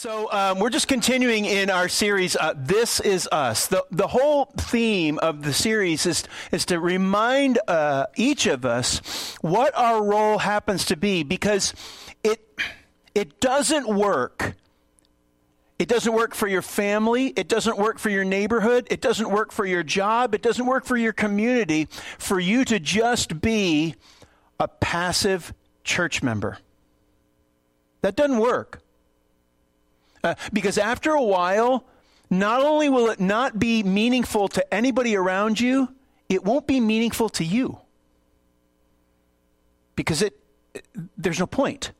So um, we're just continuing in our series. Uh, this is us. The the whole theme of the series is is to remind uh, each of us what our role happens to be, because it it doesn't work. It doesn't work for your family. It doesn't work for your neighborhood. It doesn't work for your job. It doesn't work for your community. For you to just be a passive church member. That doesn't work. Uh, because after a while, not only will it not be meaningful to anybody around you, it won't be meaningful to you. Because it, there's no point.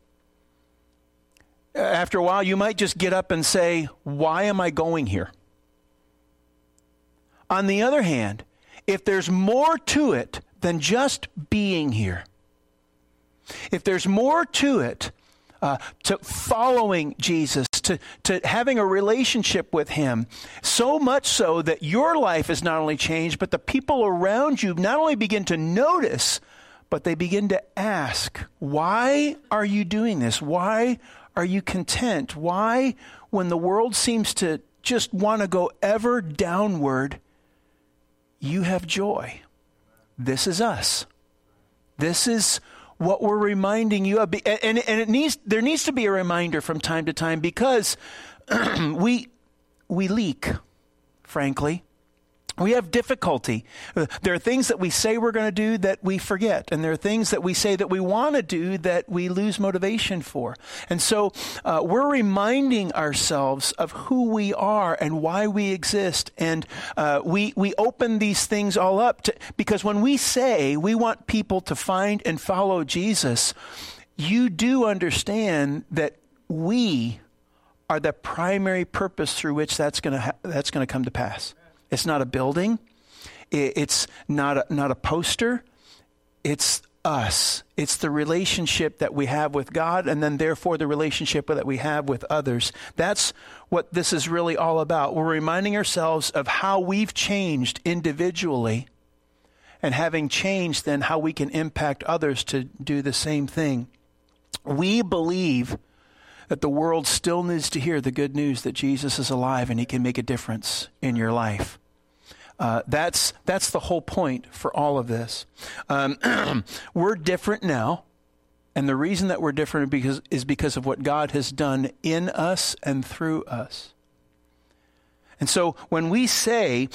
After a while, you might just get up and say, Why am I going here? On the other hand, if there's more to it than just being here, if there's more to it uh, to following Jesus, to, to having a relationship with Him. So much so that your life is not only changed, but the people around you not only begin to notice, but they begin to ask, Why are you doing this? Why are you content? Why, when the world seems to just want to go ever downward, you have joy? This is us. This is what we're reminding you of. And, and it needs, there needs to be a reminder from time to time because we, we leak, frankly. We have difficulty. There are things that we say we're going to do that we forget, and there are things that we say that we want to do that we lose motivation for. And so uh, we're reminding ourselves of who we are and why we exist. And uh, we, we open these things all up to, because when we say we want people to find and follow Jesus, you do understand that we are the primary purpose through which that's going to ha- that's going to come to pass. It's not a building. It's not a, not a poster. It's us. It's the relationship that we have with God and then therefore the relationship that we have with others. That's what this is really all about. We're reminding ourselves of how we've changed individually and having changed then how we can impact others to do the same thing. We believe that the world still needs to hear the good news that Jesus is alive and he can make a difference in your life. Uh, that's, that's the whole point for all of this. Um, we're different now. And the reason that we're different because, is because of what God has done in us and through us. And so when we say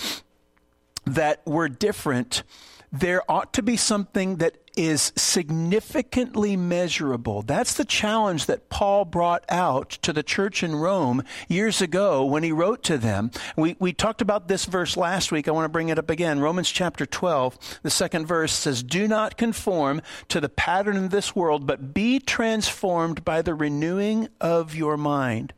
that we're different, there ought to be something that is significantly measurable. That's the challenge that Paul brought out to the church in Rome years ago when he wrote to them. We, we talked about this verse last week. I want to bring it up again. Romans chapter 12, the second verse says, Do not conform to the pattern of this world, but be transformed by the renewing of your mind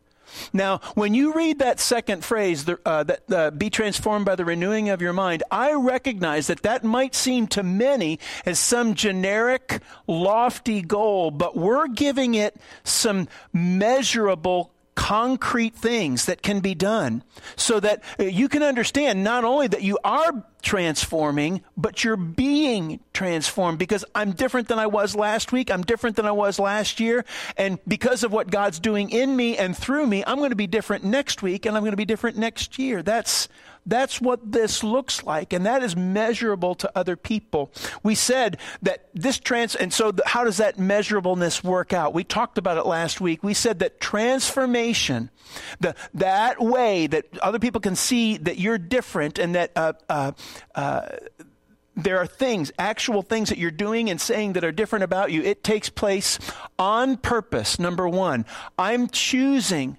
now, when you read that second phrase, uh, that uh, be transformed by the renewing of your mind, I recognize that that might seem to many as some generic, lofty goal, but we're giving it some measurable concrete things that can be done so that uh, you can understand not only that you are transforming, but you're being transformed because I'm different than I was last week. I'm different than I was last year. And because of what God's doing in me and through me, I'm going to be different next week and I'm going to be different next year. That's, that's what this looks like, and that is measurable to other people. We said that this trans, and so the, how does that measurableness work out? We talked about it last week. We said that transformation, the, that way that other people can see that you're different and that uh, uh, uh, there are things, actual things that you're doing and saying that are different about you. It takes place on purpose, number one. I'm choosing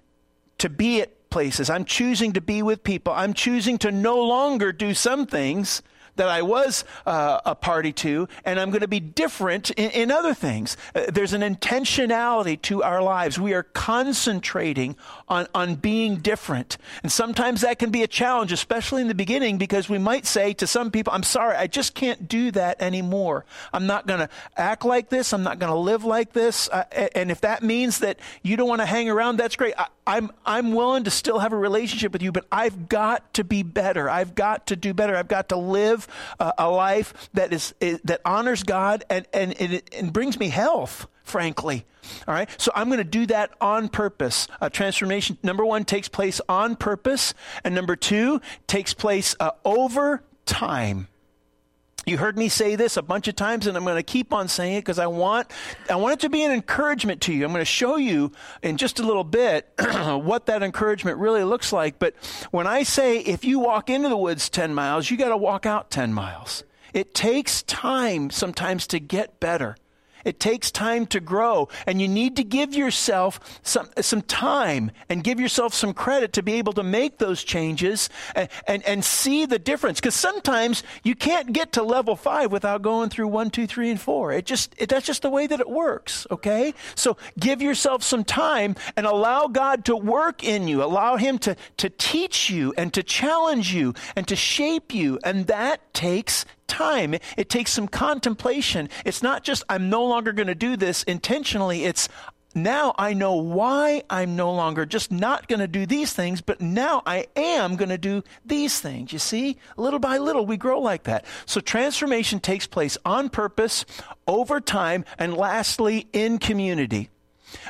to be at places. I'm choosing to be with people. I'm choosing to no longer do some things that I was uh, a party to, and I'm going to be different in, in other things. Uh, there's an intentionality to our lives. We are concentrating on, on being different. And sometimes that can be a challenge, especially in the beginning, because we might say to some people, I'm sorry, I just can't do that anymore. I'm not going to act like this. I'm not going to live like this. Uh, and if that means that you don't want to hang around, that's great. I, I'm, I'm willing to still have a relationship with you, but I've got to be better. I've got to do better. I've got to live uh, a life that is, is, that honors God and and it, it brings me health frankly. All right? So I'm going to do that on purpose. Uh, transformation, number one, takes place on purpose. And number two, takes place uh, over time. You heard me say this a bunch of times, and I'm going to keep on saying it because I want, I want it to be an encouragement to you. I'm going to show you in just a little bit what that encouragement really looks like. But when I say if you walk into the woods 10 miles, you got to walk out 10 miles. It takes time sometimes to get better. It takes time to grow, and you need to give yourself some, some time and give yourself some credit to be able to make those changes and, and, and see the difference. Because sometimes you can't get to level five without going through one, two, three, and four. It just it, that's just the way that it works. Okay, so give yourself some time and allow God to work in you. Allow Him to to teach you and to challenge you and to shape you, and that takes time. It takes some contemplation. It's not just, I'm no longer going to do this intentionally. It's, now I know why I'm no longer just not going to do these things, but now I am going to do these things. You see, little by little, we grow like that. So transformation takes place on purpose, over time, and lastly, in community.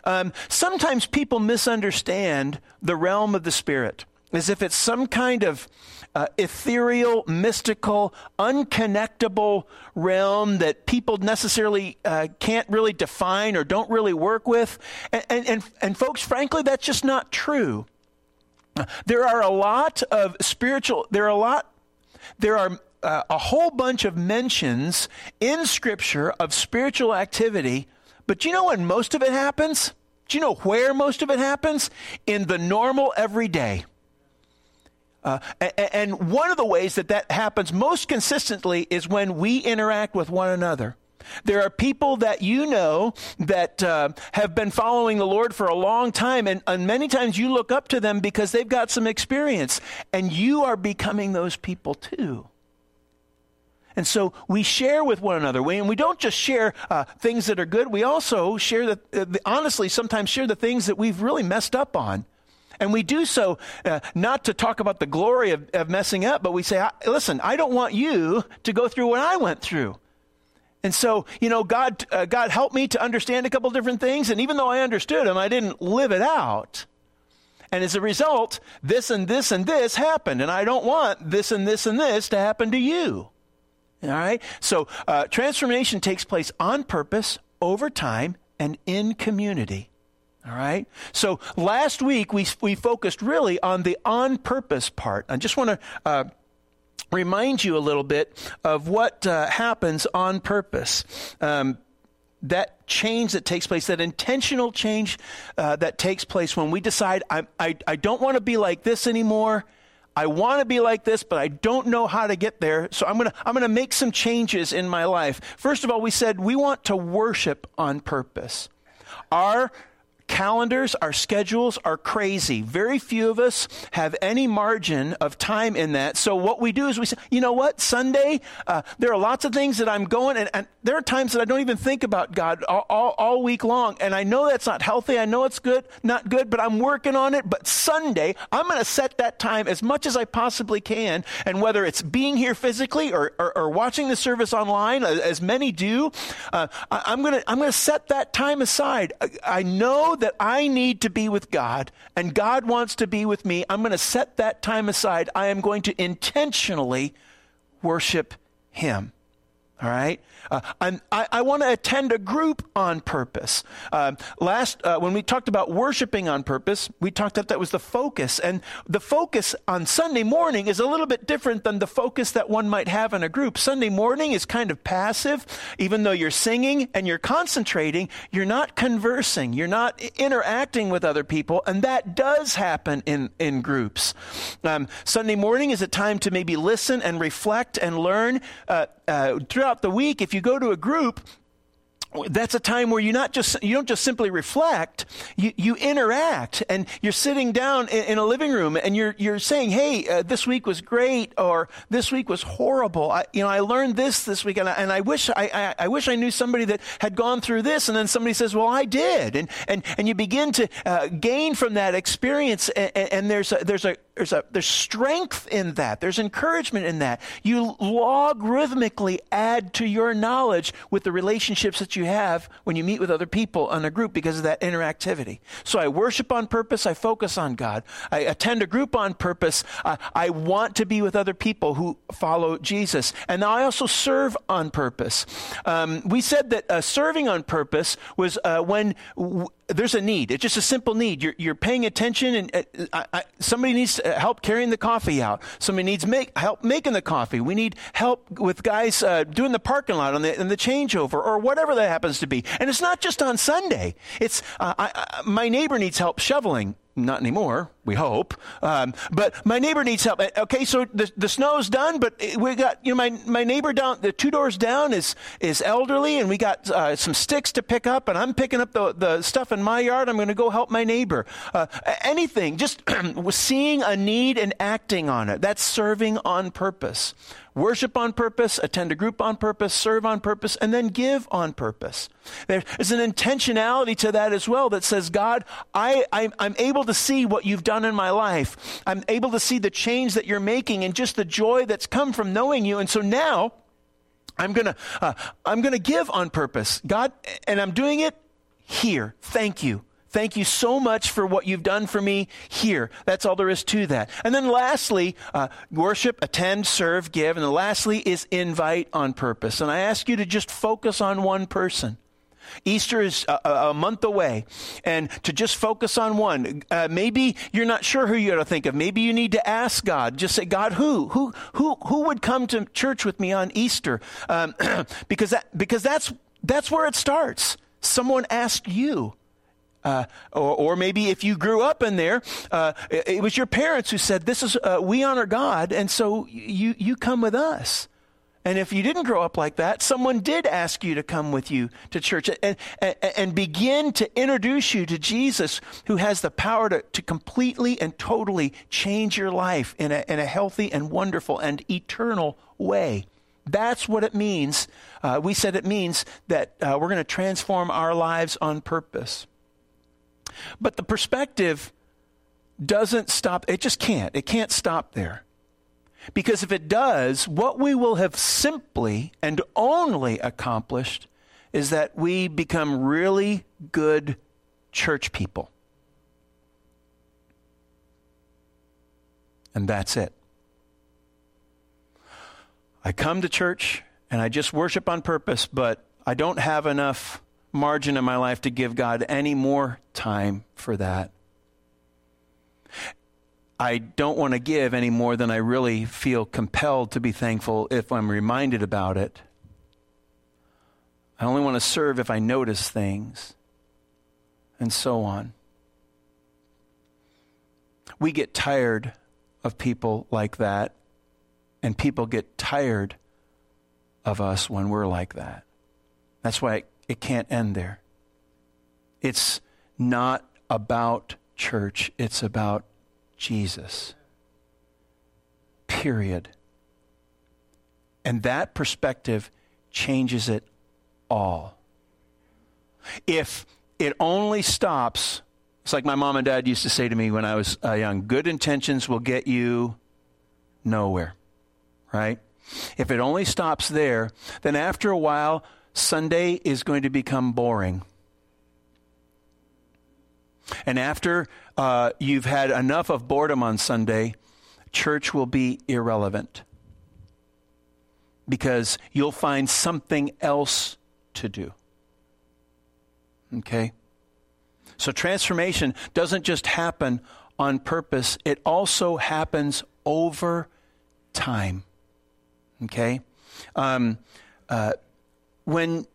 Um, sometimes people misunderstand the realm of the Spirit as if it's some kind of uh, ethereal, mystical, unconnectable realm that people necessarily uh, can't really define or don't really work with. And, and, and, and folks, frankly, that's just not true. There are a lot of spiritual, there are a lot, there are uh, a whole bunch of mentions in Scripture of spiritual activity, but you know when most of it happens? Do you know where most of it happens? In the normal everyday. Uh, and one of the ways that that happens most consistently is when we interact with one another. There are people that you know that uh, have been following the Lord for a long time, and, and many times you look up to them because they've got some experience, and you are becoming those people too. And so we share with one another. We, and we don't just share uh, things that are good, we also share the, uh, honestly, sometimes share the things that we've really messed up on. And we do so uh, not to talk about the glory of, of messing up, but we say, listen, I don't want you to go through what I went through. And so, you know, God, uh, God helped me to understand a couple different things. And even though I understood them, I didn't live it out. And as a result, this and this and this happened. And I don't want this and this and this to happen to you. All right? So, uh, transformation takes place on purpose, over time, and in community. All right. So last week we we focused really on the on purpose part. I just want to uh, remind you a little bit of what uh, happens on purpose. Um, that change that takes place, that intentional change uh, that takes place when we decide, I, I, I don't want to be like this anymore. I want to be like this, but I don't know how to get there. So I'm going to I'm going to make some changes in my life. First of all, we said we want to worship on purpose. Our calendars, our schedules are crazy. Very few of us have any margin of time in that. So what we do is we say, you know what, Sunday, uh, there are lots of things that I'm going, and, and, there are times that I don't even think about God all, all, all week long. And I know that's not healthy. I know it's good, not good, but I'm working on it. But Sunday, I'm going to set that time as much as I possibly can. And whether it's being here physically or, or, or watching the service online, as many do, uh, I, am going to I'm going to set that time aside. I, I know that I need to be with God and God wants to be with me, I'm going to set that time aside. I am going to intentionally worship Him. All right? Uh, i I, want to attend a group on purpose. Uh, last, uh, when we talked about worshiping on purpose, we talked that that was the focus. And the focus on Sunday morning is a little bit different than the focus that one might have in a group. Sunday morning is kind of passive. Even though you're singing and you're concentrating, you're not conversing, you're not interacting with other people. And that does happen in, in groups. Um, Sunday morning is a time to maybe listen and reflect and learn. Uh, uh, throughout the week, if you go to a group, that's a time where you not just you don't just simply reflect you, you interact. And you're sitting down in, in a living room and you're you're saying hey uh, this week was great or this week was horrible. I, you know I learned this this week and I, and I wish I, I, I wish I knew somebody that had gone through this. And then somebody says well I did. And and and you begin to uh, gain from that experience and, and there's a, there's a there's a there's strength in that. There's encouragement in that. You logarithmically add to your knowledge with the relationships that you have when you meet with other people in a group because of that interactivity. So I worship on purpose. I focus on God. I attend a group on purpose. I, I want to be with other people who follow Jesus, and I also serve on purpose. Um, we said that uh, serving on purpose was uh, when w- there's a need. It's just a simple need. You're, you're paying attention, and uh, I, I, somebody needs help carrying the coffee out. Somebody needs make, help making the coffee. We need help with guys uh, doing the parking lot on the, the changeover, or whatever that happens to be. And it's not just on Sunday. It's uh, I, my neighbor needs help shoveling not anymore, we hope. Um, but my neighbor needs help. Uh, okay, so the, the snow's done, but we got, you know, my, my neighbor down, the two doors down is, is elderly, and we got uh, some sticks to pick up, and I'm picking up the, the stuff in my yard. I'm going to go help my neighbor. Uh, anything, just seeing a need and acting on it. That's serving on purpose worship on purpose, attend a group on purpose, serve on purpose, and then give on purpose. There's an intentionality to that as well that says, God, I, I, am able to see what you've done in my life. I'm able to see the change that you're making and just the joy that's come from knowing you. And so now, I'm gonna, uh, I'm gonna give on purpose, God, and I'm doing it here. Thank you. Thank you so much for what you've done for me here. That's all there is to that. And then lastly, uh, worship, attend, serve, give. And then lastly is invite on purpose. And I ask you to just focus on one person. Easter is a, a, month away, and to just focus on one. Uh, maybe you're not sure who you ought to think of. Maybe you need to ask God. Just say, God, who, who, who, who would come to church with me on Easter? Um, because that, because that's that's where it starts. Someone asked you. Uh, or, or, maybe if you grew up in there, uh, it, it, was your parents who said, "This is uh, we honor God," and so you you come with us. And if you didn't grow up like that, someone did ask you to come with you to church and, and, and begin to introduce you to Jesus, who has the power to, to completely and totally change your life in a, in a healthy and wonderful and eternal way. That's what it means. Uh, we said it means that uh, we're going to transform our lives on purpose. But the perspective doesn't stop, it just can't. It can't stop there. Because if it does, what we will have simply and only accomplished is that we become really good church people. And that's it. I come to church and I just worship on purpose, but I don't have enough margin in my life to give God any more time for that. I don't want to give any more than I really feel compelled to be thankful if I'm reminded about it. I only want to serve if I notice things, and so on. We get tired of people like that, and people get tired of us when we're like that. That's why it it can't end there. It's not about church, it's about Jesus. Period. And that perspective changes it all. If it only stops, it's like my mom and dad used to say to me when I was uh, young good intentions will get you nowhere, right? If it only stops there, then after a while, Sunday is going to become boring. And after uh, you've had enough of boredom on Sunday, church will be irrelevant because you'll find something else to do. Okay? So transformation doesn't just happen on purpose, it also happens over time. Okay? Um, uh, when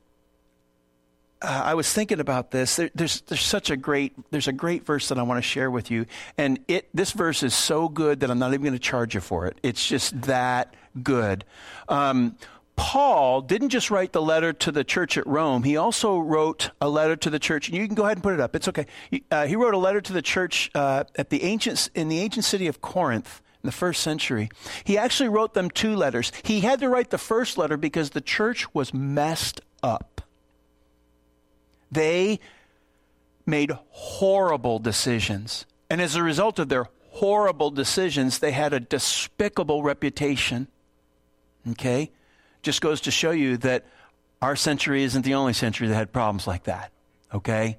uh, I was thinking about this. There, there's there's such a great there's a great verse that I want to share with you, and it this verse is so good that I'm not even going to charge you for it. It's just that good. Um, Paul didn't just write the letter to the church at Rome. He also wrote a letter to the church. And you can go ahead and put it up. It's okay. Uh, he wrote a letter to the church uh, at the ancient in the ancient city of Corinth in the first century. He actually wrote them two letters. He had to write the first letter because the church was messed up. They made horrible decisions. And as a result of their horrible decisions. They had a despicable reputation. Okay? Just goes to show you that our century isn't the only century that had problems like that. Okay?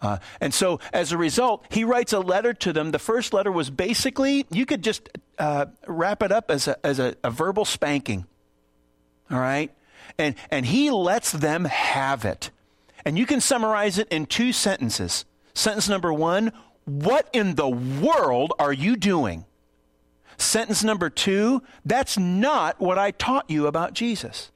Uh, and so, as a result, he writes a letter to them. The first letter was basically, you could just uh, wrap it up as, a, as a, a verbal spanking. All right? And, and he lets them have it. And you can summarize it in two sentences. Sentence number one What in the world are you doing? Sentence number two That's not what I taught you about Jesus.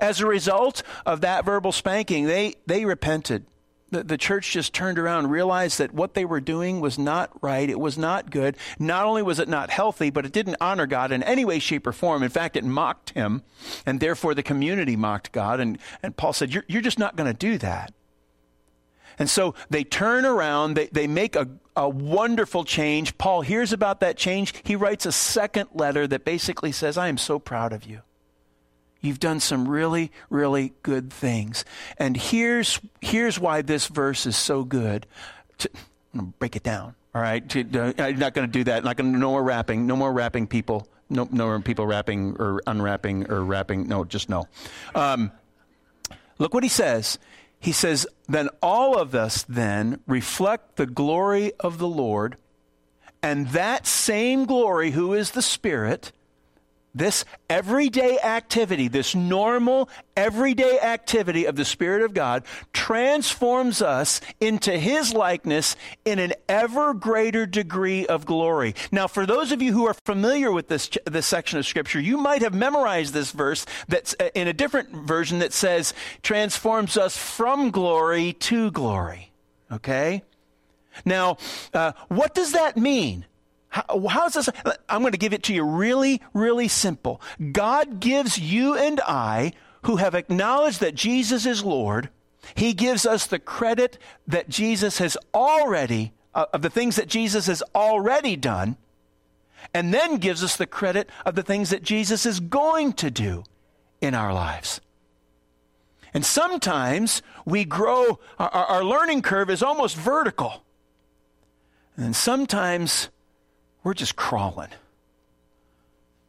As a result of that verbal spanking, they, they repented the, the church just turned around realized that what they were doing was not right. It was not good. Not only was it not healthy, but it didn't honor God in any way, shape, or form. In fact, it mocked him, and therefore the community mocked God. And, and Paul said, You're, you're just not going to do that. And so they turn around, they, they make a, a wonderful change. Paul hears about that change. He writes a second letter that basically says, I am so proud of you. You've done some really, really good things. And here's, here's why this verse is so good. To, I'm going to break it down. All right. Uh, I'm not going to do that. Not going to, no more rapping. No more rapping people. No, no more people rapping or unwrapping or rapping. No, just no. Um, look what he says. He says, Then all of us then reflect the glory of the Lord, and that same glory, who is the Spirit, this everyday activity, this normal, everyday activity of the Spirit of God transforms us into His likeness in an ever greater degree of glory. Now, for those of you who are familiar with this, this section of Scripture, you might have memorized this verse that's uh, in a different version that says, transforms us from glory to glory. Okay? Now, uh, what does that mean? How, how's this? I'm going to give it to you really, really simple. God gives you and I, who have acknowledged that Jesus is Lord, He gives us the credit that Jesus has already, uh, of the things that Jesus has already done, and then gives us the credit of the things that Jesus is going to do in our lives. And sometimes we grow, our, our learning curve is almost vertical. And sometimes we're just crawling.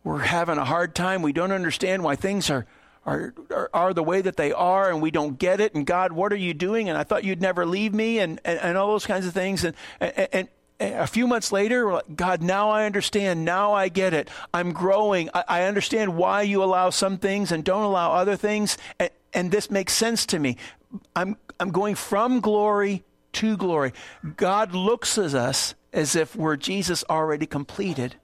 We're having a hard time. We don't understand why things are, are, are, are, the way that they are, and we don't get it. And God, what are you doing? And I thought you'd never leave me, and, and, and all those kinds of things. And, and, and a few months later, God, now I understand. Now I get it. I'm growing. I, I understand why you allow some things and don't allow other things. And, and this makes sense to me. I'm, I'm going from glory to glory. God looks at us as if we're Jesus already completed.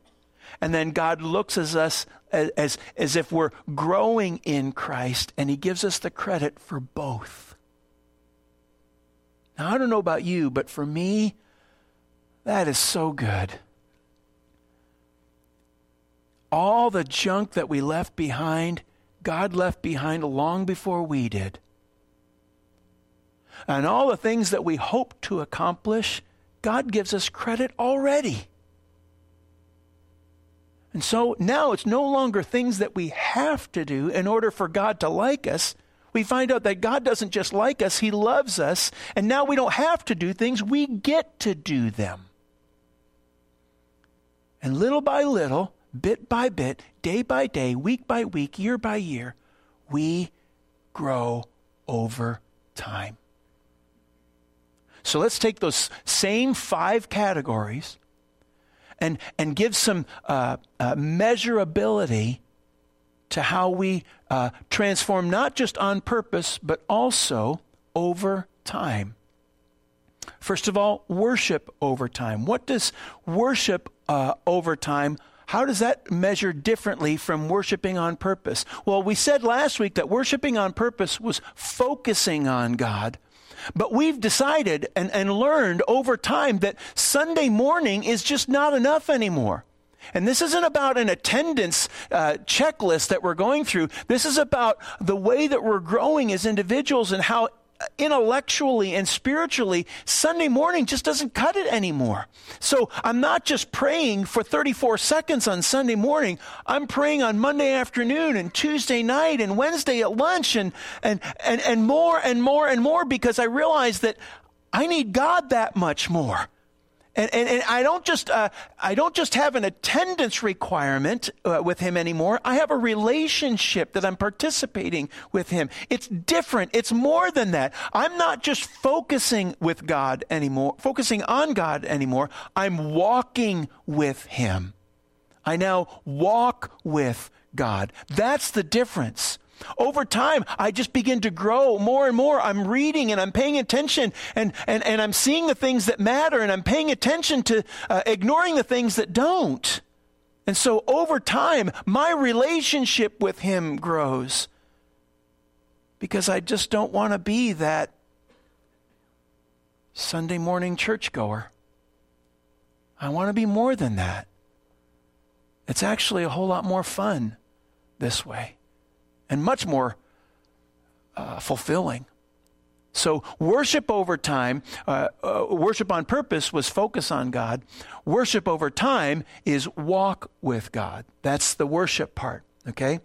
And then God looks at us as, as, as if we're growing in Christ, and He gives us the credit for both. Now, I don't know about you, but for me, that is so good. All the junk that we left behind, God left behind long before we did. And all the things that we hope to accomplish, God gives us credit already. And so now it's no longer things that we have to do in order for God to like us. We find out that God doesn't just like us, He loves us. And now we don't have to do things, we get to do them. And little by little, bit by bit, day by day, week by week, year by year, we grow over time. So let's take those same five categories and, and give some uh, uh, measurability to how we uh, transform not just on purpose, but also over time. First of all, worship over time. What does worship uh, over time? How does that measure differently from worshiping on purpose? Well, we said last week that worshiping on purpose was focusing on God but we've decided and, and learned over time that Sunday morning is just not enough anymore. And this isn't about an attendance uh, checklist that we're going through. This is about the way that we're growing as individuals and how intellectually and spiritually, Sunday morning just doesn't cut it anymore. So I'm not just praying for 34 seconds on Sunday morning. I'm praying on Monday afternoon and Tuesday night and Wednesday at lunch and, and, and, and more and more and more because I realize that I need God that much more. And, and, and I don't just uh, I don't just have an attendance requirement uh, with him anymore. I have a relationship that I'm participating with him. It's different. It's more than that. I'm not just focusing with God anymore, focusing on God anymore. I'm walking with him. I now walk with God. That's the difference. Over time, I just begin to grow more and more. I'm reading and I'm paying attention and, and, and I'm seeing the things that matter and I'm paying attention to uh, ignoring the things that don't. And so over time, my relationship with Him grows because I just don't want to be that Sunday morning churchgoer. I want to be more than that. It's actually a whole lot more fun this way and much more uh, fulfilling. So, worship over time, uh, uh, worship on purpose was focus on God. Worship over time is walk with God. That's the worship part, okay?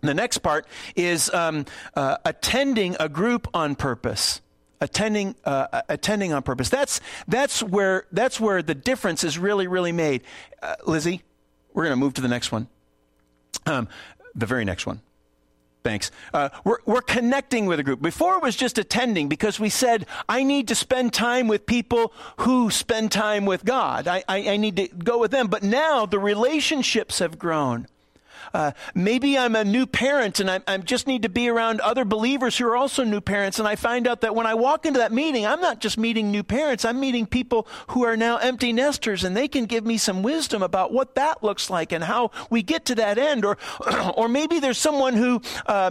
The next part is um, uh, attending a group on purpose. Attending, uh, attending on purpose. That's, that's, where, that's where the difference is really, really made. Uh, Lizzie, we're going to move to the next one. Um, the very next one. Thanks. Uh, we're, we're connecting with a group. Before it was just attending because we said, I need to spend time with people who spend time with God. I, I, I need to go with them. But now the relationships have grown. Uh, maybe I'm a new parent and I, I, just need to be around other believers who are also new parents. And I find out that when I walk into that meeting, I'm not just meeting new parents, I'm meeting people who are now empty nesters and they can give me some wisdom about what that looks like and how we get to that end. Or, or maybe there's someone who uh,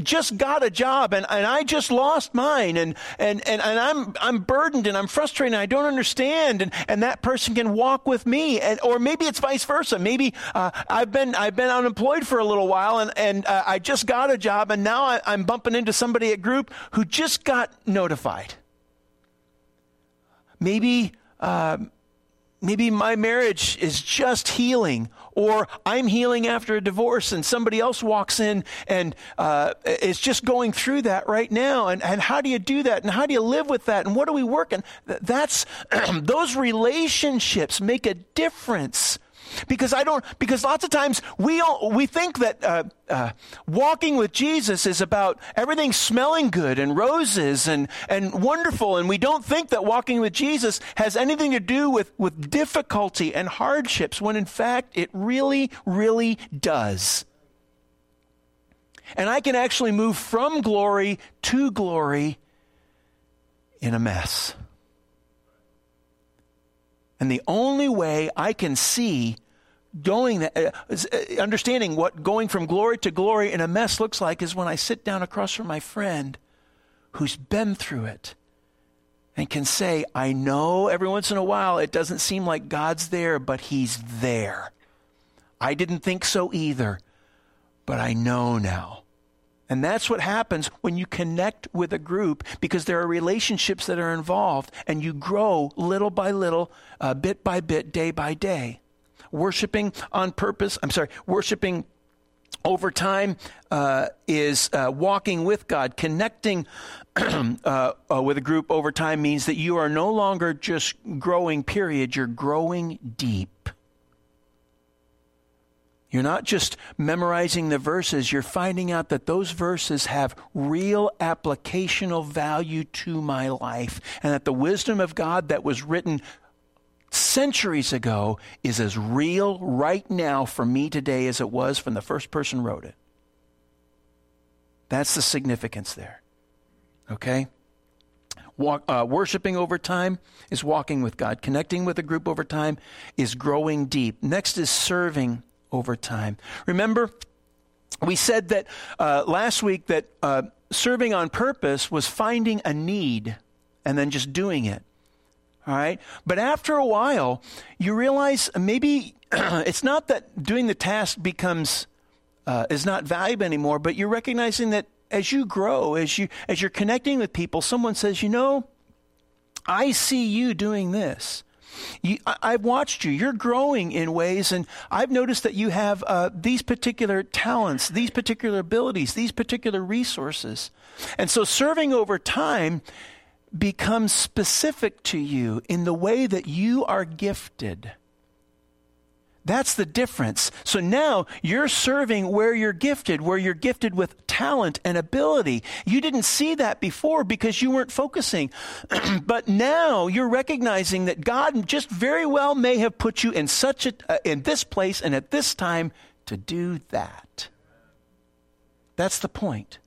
just got a job and, and I just lost mine and, and, and, and I'm, I'm burdened and I'm frustrated and I don't understand. And, and that person can walk with me. And, or maybe it's vice versa. Maybe uh, I've been, I've been unemployed unemployed for a little while and, and uh, I just got a job and now I, I'm bumping into somebody at group who just got notified. Maybe, uh, maybe my marriage is just healing or I'm healing after a divorce and somebody else walks in and uh, is just going through that right now. And, and how do you do that? And how do you live with that? And what are we working? That's, those relationships make a difference because I don't, because lots of times we, all, we think that uh, uh, walking with Jesus is about everything smelling good and roses and, and wonderful. And we don't think that walking with Jesus has anything to do with, with difficulty and hardships, when in fact it really, really does. And I can actually move from glory to glory in a mess. And the only way I can see going, uh, uh, understanding what going from glory to glory in a mess looks like is when I sit down across from my friend who's been through it and can say, I know every once in a while it doesn't seem like God's there, but He's there. I didn't think so either, but I know now. And that's what happens when you connect with a group because there are relationships that are involved and you grow little by little, uh, bit by bit, day by day worshiping on purpose, I'm sorry, worshiping over time uh, is uh, walking with God, connecting uh, uh, with a group over time means that you are no longer just growing, period, you're growing deep. You're not just memorizing the verses, you're finding out that those verses have real applicational value to my life, and that the wisdom of God that was written centuries ago is as real right now for me today as it was when the first person wrote it. That's the significance there. Okay? Walk, uh, worshiping over time is walking with God. Connecting with a group over time is growing deep. Next is serving over time. Remember, we said that uh, last week that uh, serving on purpose was finding a need and then just doing it. All right. But after a while, you realize maybe it's not that doing the task becomes uh, is not valuable anymore, but you're recognizing that as you grow, as you as you're connecting with people, someone says, you know, I see you doing this. You, I, have watched you. You're growing in ways, and I've noticed that you have uh, these particular talents, these particular abilities, these particular resources. And so, serving over time becomes specific to you in the way that you are gifted. That's the difference. So now you're serving where you're gifted, where you're gifted with talent and ability. You didn't see that before because you weren't focusing. but now you're recognizing that God just very well may have put you in such a uh, in this place and at this time to do that. That's the point.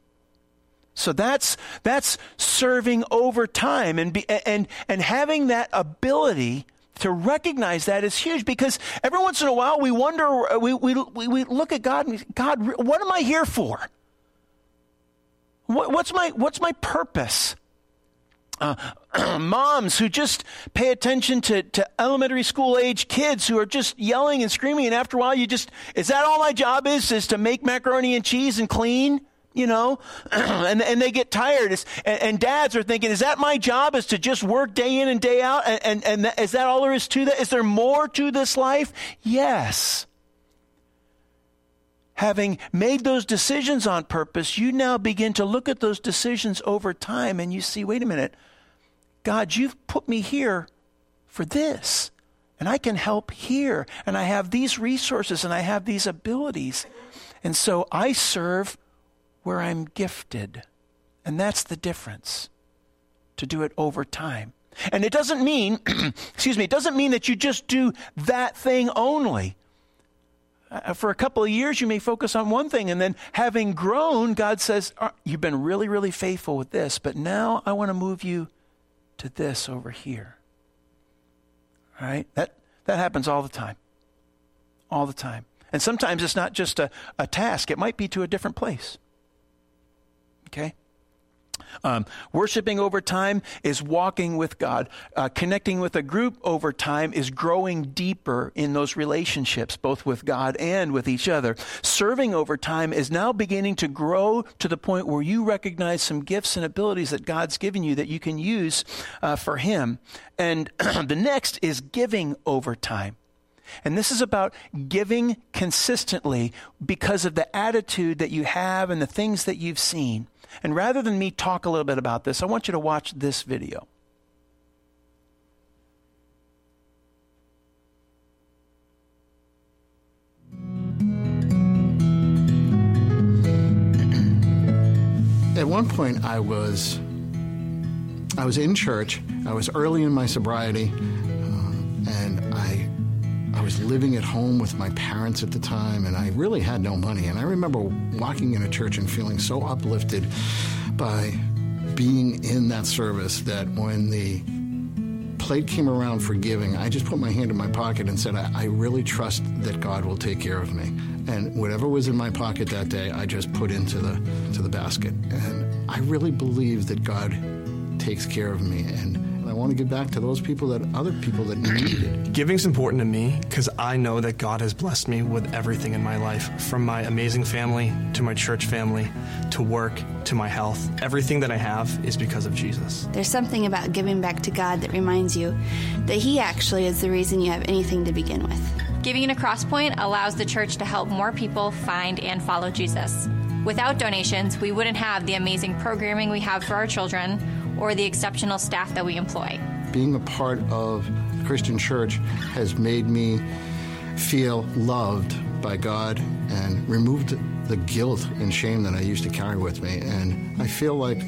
So that's that's serving over time and be, and and having that ability to recognize that is huge because every once in a while we wonder, we, we, we look at God and God, what am I here for? What, what's, my, what's my purpose? Uh, moms who just pay attention to, to elementary school age kids who are just yelling and screaming, and after a while, you just, is that all my job is, is to make macaroni and cheese and clean? You know, and, and they get tired. And, and, dads are thinking, is that my job is to just work day in and day out? And, and, and is that all there is to that? Is there more to this life? Yes. Having made those decisions on purpose, you now begin to look at those decisions over time and you see, wait a minute, God, you've put me here for this. And I can help here. And I have these resources and I have these abilities. And so I serve where I'm gifted. And that's the difference to do it over time. And it doesn't mean, excuse me, it doesn't mean that you just do that thing only. Uh, for a couple of years, you may focus on one thing, and then having grown, God says, uh, You've been really, really faithful with this, but now I want to move you to this over here. All right? That, that happens all the time. All the time. And sometimes it's not just a, a task, it might be to a different place. Okay? Um, worshiping over time is walking with God. Uh, connecting with a group over time is growing deeper in those relationships, both with God and with each other. Serving over time is now beginning to grow to the point where you recognize some gifts and abilities that God's given you that you can use uh, for Him. And the next is giving over time. And this is about giving consistently because of the attitude that you have and the things that you've seen. And rather than me talk a little bit about this, I want you to watch this video. At one point, I was I was in church. I was early in my sobriety, uh, and I I was living at home with my parents at the time, and I really had no money. And I remember walking in a church and feeling so uplifted by being in that service that when the plate came around for giving, I just put my hand in my pocket and said, I, I really trust that God will take care of me. And whatever was in my pocket that day, I just put into the to the basket. And I really believe that God takes care of me. And I want to give back to those people that other people that need it. Giving's important to me because I know that God has blessed me with everything in my life, from my amazing family to my church family to work to my health. Everything that I have is because of Jesus. There's something about giving back to God that reminds you that He actually is the reason you have anything to begin with. Giving to Crosspoint allows the church to help more people find and follow Jesus. Without donations, we wouldn't have the amazing programming we have for our children or the exceptional staff that we employ. Being a part of Christian church has made me feel loved by God and removed the guilt and shame that I used to carry with me. And I feel like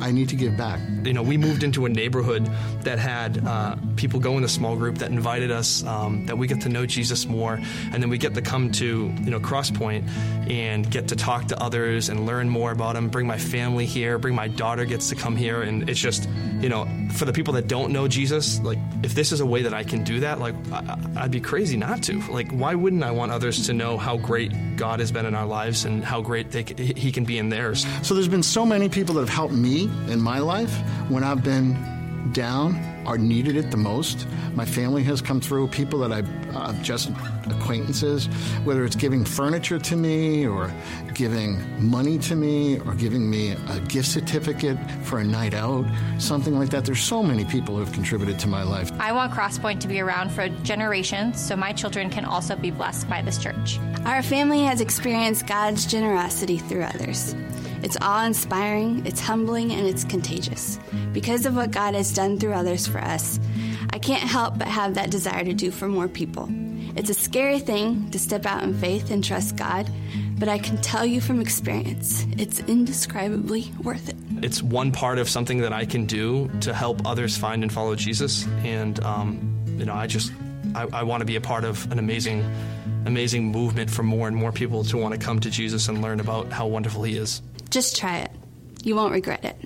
I need to give back. You know, we moved into a neighborhood that had uh, people go in a small group that invited us, um, that we get to know Jesus more, and then we get to come to you know Crosspoint and get to talk to others and learn more about Him. Bring my family here. Bring my daughter gets to come here, and it's just you know for the people that don't know Jesus, like if this is a way that I can do that, like I, would be crazy not to. Like why wouldn't I want others to know how great God has been in our lives and how great they, He can be in theirs? So there's been so many people that have helped me in my life when I've been down or needed it the most. My family has come through, people that I've uh, just acquaintances, whether it's giving furniture to me or giving money to me or giving me a gift certificate for a night out, something like that. There's so many people who have contributed to my life. I want Crosspoint to be around for generations so my children can also be blessed by this church. Our family has experienced God's generosity through others. It's awe inspiring, it's humbling, and it's contagious. Because of what God has done through others for us, I can't help but have that desire to do for more people. It's a scary thing to step out in faith and trust God, but I can tell you from experience, it's indescribably worth it. It's one part of something that I can do to help others find and follow Jesus. And, um, you know, I just, I, I want to be a part of an amazing, amazing movement for more and more people to want to come to Jesus and learn about how wonderful He is. Just try it. You won't regret it.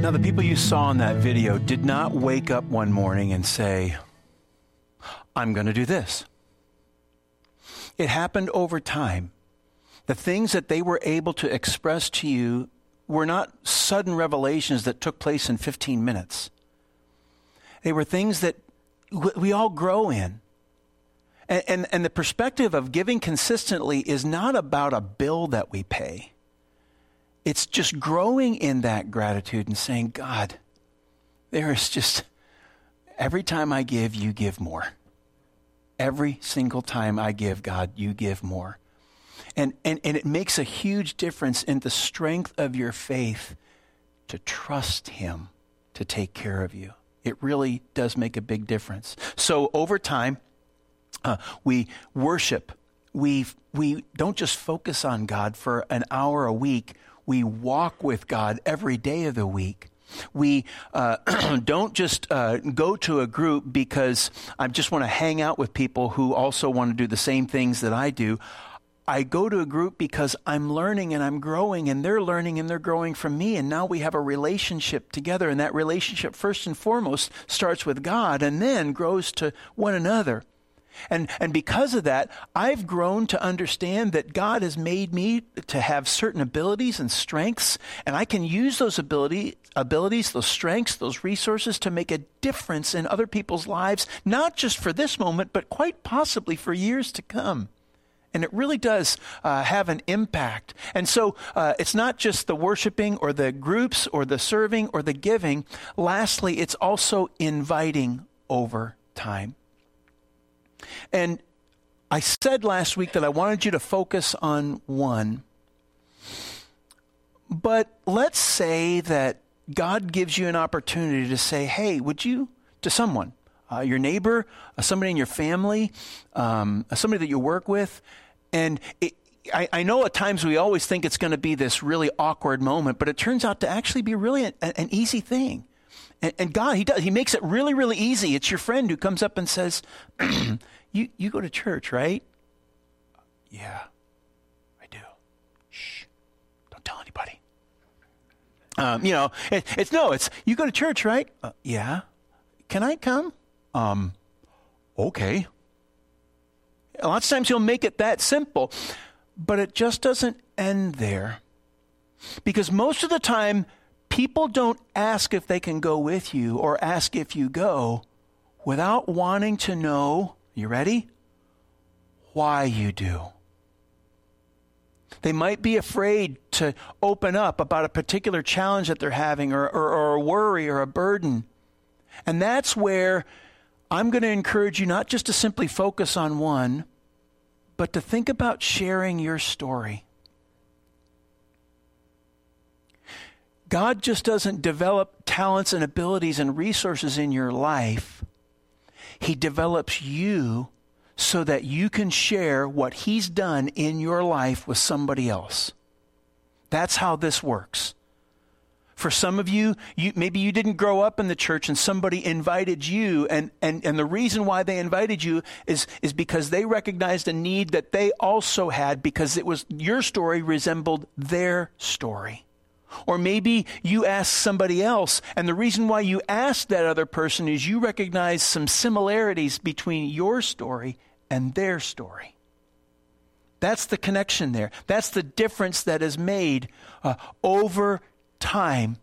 Now, the people you saw in that video did not wake up one morning and say, I'm going to do this. It happened over time. The things that they were able to express to you were not sudden revelations that took place in 15 minutes. They were things that we all grow in. And, and, and, the perspective of giving consistently is not about a bill that we pay. It's just growing in that gratitude and saying, God, there is just, every time I give, you give more. Every single time I give, God, you give more. And, and, and it makes a huge difference in the strength of your faith to trust Him to take care of you. It really does make a big difference. So over time, uh, we worship. We, we don't just focus on God for an hour a week, we walk with God every day of the week. We uh, don't just uh, go to a group because I just want to hang out with people who also want to do the same things that I do. I go to a group because I'm learning and I'm growing, and they're learning and they're growing from me. And now we have a relationship together. And that relationship, first and foremost, starts with God and then grows to one another. And, and because of that, I've grown to understand that God has made me to have certain abilities and strengths, and I can use those ability, abilities, those strengths, those resources to make a difference in other people's lives, not just for this moment, but quite possibly for years to come. And it really does uh, have an impact. And so uh, it's not just the worshiping or the groups or the serving or the giving. Lastly, it's also inviting over time. And I said last week that I wanted you to focus on one. But let's say that God gives you an opportunity to say, hey, would you, to someone, uh, your neighbor, uh, somebody in your family, um, uh, somebody that you work with, and it, I, I, know at times we always think it's going to be this really awkward moment, but it turns out to actually be really an, an easy thing. And, and, God, He does. He makes it really, really easy. It's your friend who comes up and says, You, you go to church, right? Yeah, I do. Shh, don't tell anybody. Um, you know, it, it's no, it's you go to church, right? Uh, yeah. Can I come? Um, okay. Lots of times he'll make it that simple, but it just doesn't end there. Because most of the time, people don't ask if they can go with you or ask if you go without wanting to know you ready? Why you do. They might be afraid to open up about a particular challenge that they're having or, or, or a worry or a burden. And that's where I'm going to encourage you not just to simply focus on one, but to think about sharing your story. God just doesn't develop talents and abilities and resources in your life he develops you so that you can share what He's done in your life with somebody else. That's how this works. For some of you, you, maybe you didn't grow up in the church and somebody invited you, and, and, and the reason why they invited you is, is because they recognized a need that they also had because it was your story resembled their story. Or maybe you ask somebody else, and the reason why you ask that other person is you recognize some similarities between your story and their story. That's the connection there. That's the difference that is made uh, over time.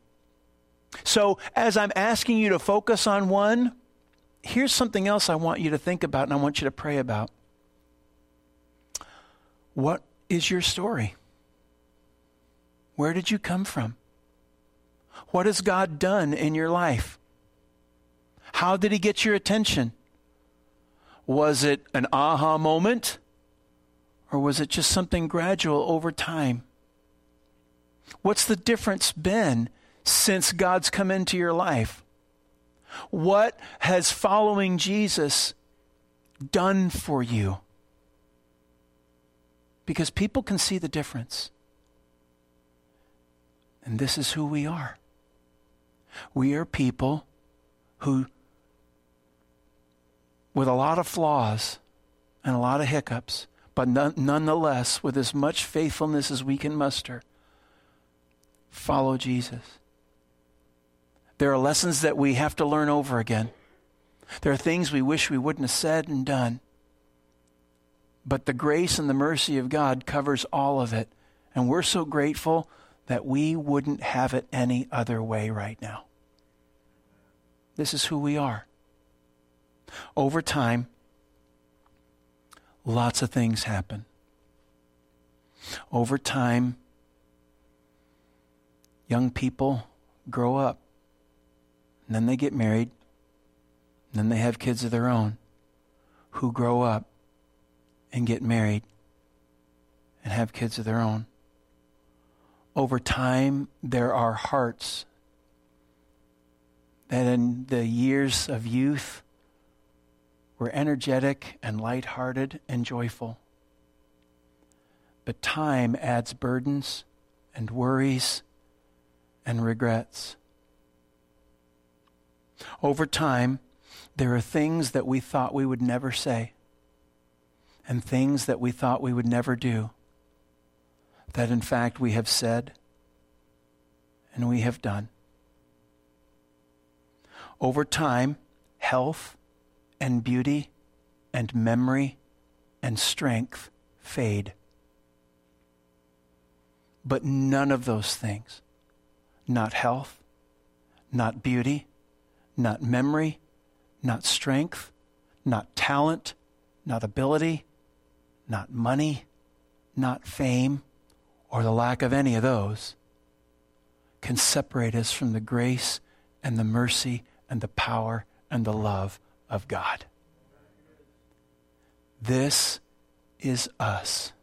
So, as I'm asking you to focus on one, here's something else I want you to think about and I want you to pray about. What is your story? Where did you come from? What has God done in your life? How did He get your attention? Was it an aha moment? Or was it just something gradual over time? What's the difference been since God's come into your life? What has following Jesus done for you? Because people can see the difference. And this is who we are. We are people who, with a lot of flaws and a lot of hiccups, but none, nonetheless, with as much faithfulness as we can muster, follow Jesus. There are lessons that we have to learn over again. There are things we wish we wouldn't have said and done. But the grace and the mercy of God covers all of it. And we're so grateful that we wouldn't have it any other way right now. This is who we are. Over time, lots of things happen. Over time, young people grow up, and then they get married, and then they have kids of their own who grow up and get married and have kids of their own. Over time, there are hearts that in the years of youth were energetic and light-hearted and joyful. But time adds burdens and worries and regrets. Over time, there are things that we thought we would never say and things that we thought we would never do that in fact we have said and we have done. Over time, health and beauty and memory and strength fade. But none of those things, not health, not beauty, not memory, not strength, not talent, not ability, not money, not fame, or the lack of any of those, can separate us from the grace and the mercy and the power and the love of God. This is us.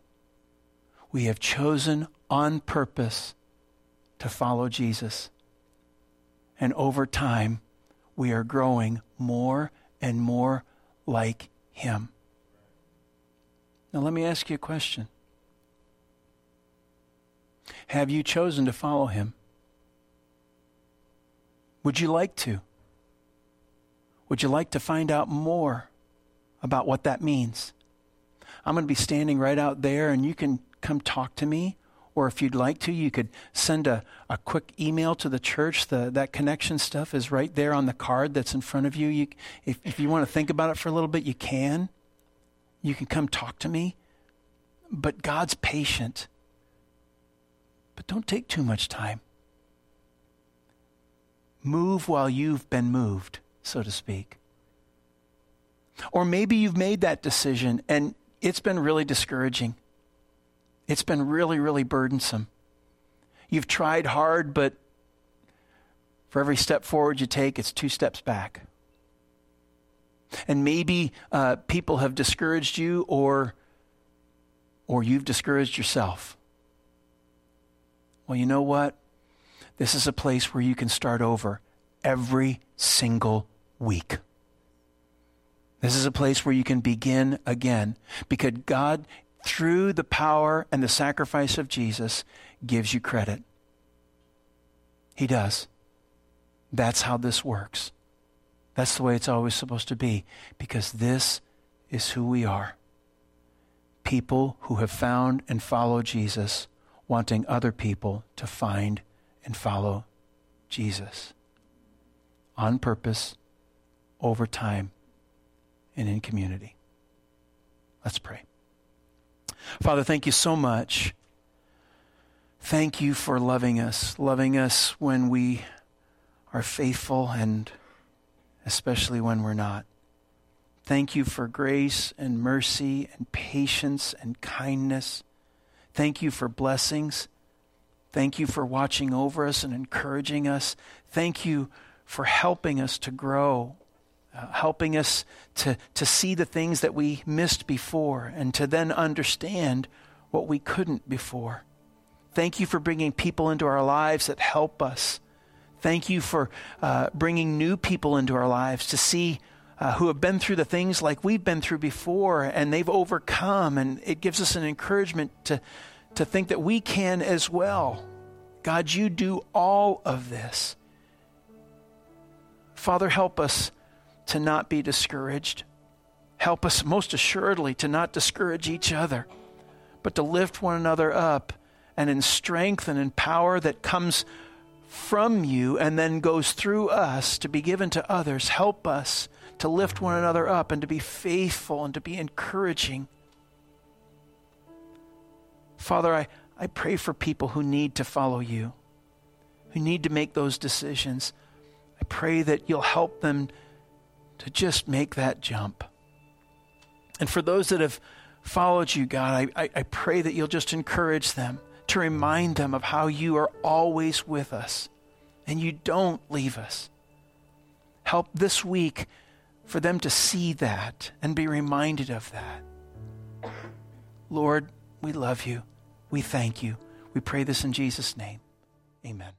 We have chosen on purpose to follow Jesus. And over time, we are growing more and more like Him. Now, let me ask you a question Have you chosen to follow Him? Would you like to? Would you like to find out more about what that means? I'm going to be standing right out there, and you can come talk to me. Or if you'd like to, you could send a, a quick email to the church. The, that connection stuff is right there on the card that's in front of you. you if, if you want to think about it for a little bit, you can. You can come talk to me. But God's patient. But don't take too much time. Move while you've been moved, so to speak. Or maybe you've made that decision and it's been really discouraging. It's been really, really burdensome. You've tried hard, but for every step forward you take, it's two steps back. And maybe uh, people have discouraged you, or, or you've discouraged yourself. Well, you know what? This is a place where you can start over every single week. This is a place where you can begin again because God through the power and the sacrifice of Jesus, gives you credit. He does. That's how this works. That's the way it's always supposed to be, because this is who we are. People who have found and followed Jesus, wanting other people to find and follow Jesus. On purpose, over time, and in community. Let's pray. Father, thank you so much. Thank you for loving us, loving us when we are faithful and especially when we're not. Thank you for grace and mercy and patience and kindness. Thank you for blessings. Thank you for watching over us and encouraging us. Thank you for helping us to grow uh, helping us to, to see the things that we missed before and to then understand what we couldn't before. Thank you for bringing people into our lives that help us. Thank you for uh, bringing new people into our lives to see uh, who have been through the things like we've been through before and they've overcome. And it gives us an encouragement to, to think that we can as well. God, you do all of this. Father, help us to not be discouraged. Help us most assuredly to not discourage each other, but to lift one another up and in strength and in power that comes from you and then goes through us to be given to others. Help us to lift one another up and to be faithful and to be encouraging. Father, I, I pray for people who need to follow you, who need to make those decisions. I pray that you'll help them to just make that jump. And for those that have followed you, God, I, I, I pray that you'll just encourage them to remind them of how you are always with us and you don't leave us. Help this week for them to see that and be reminded of that. Lord, we love you. We thank you. We pray this in Jesus' name. Amen.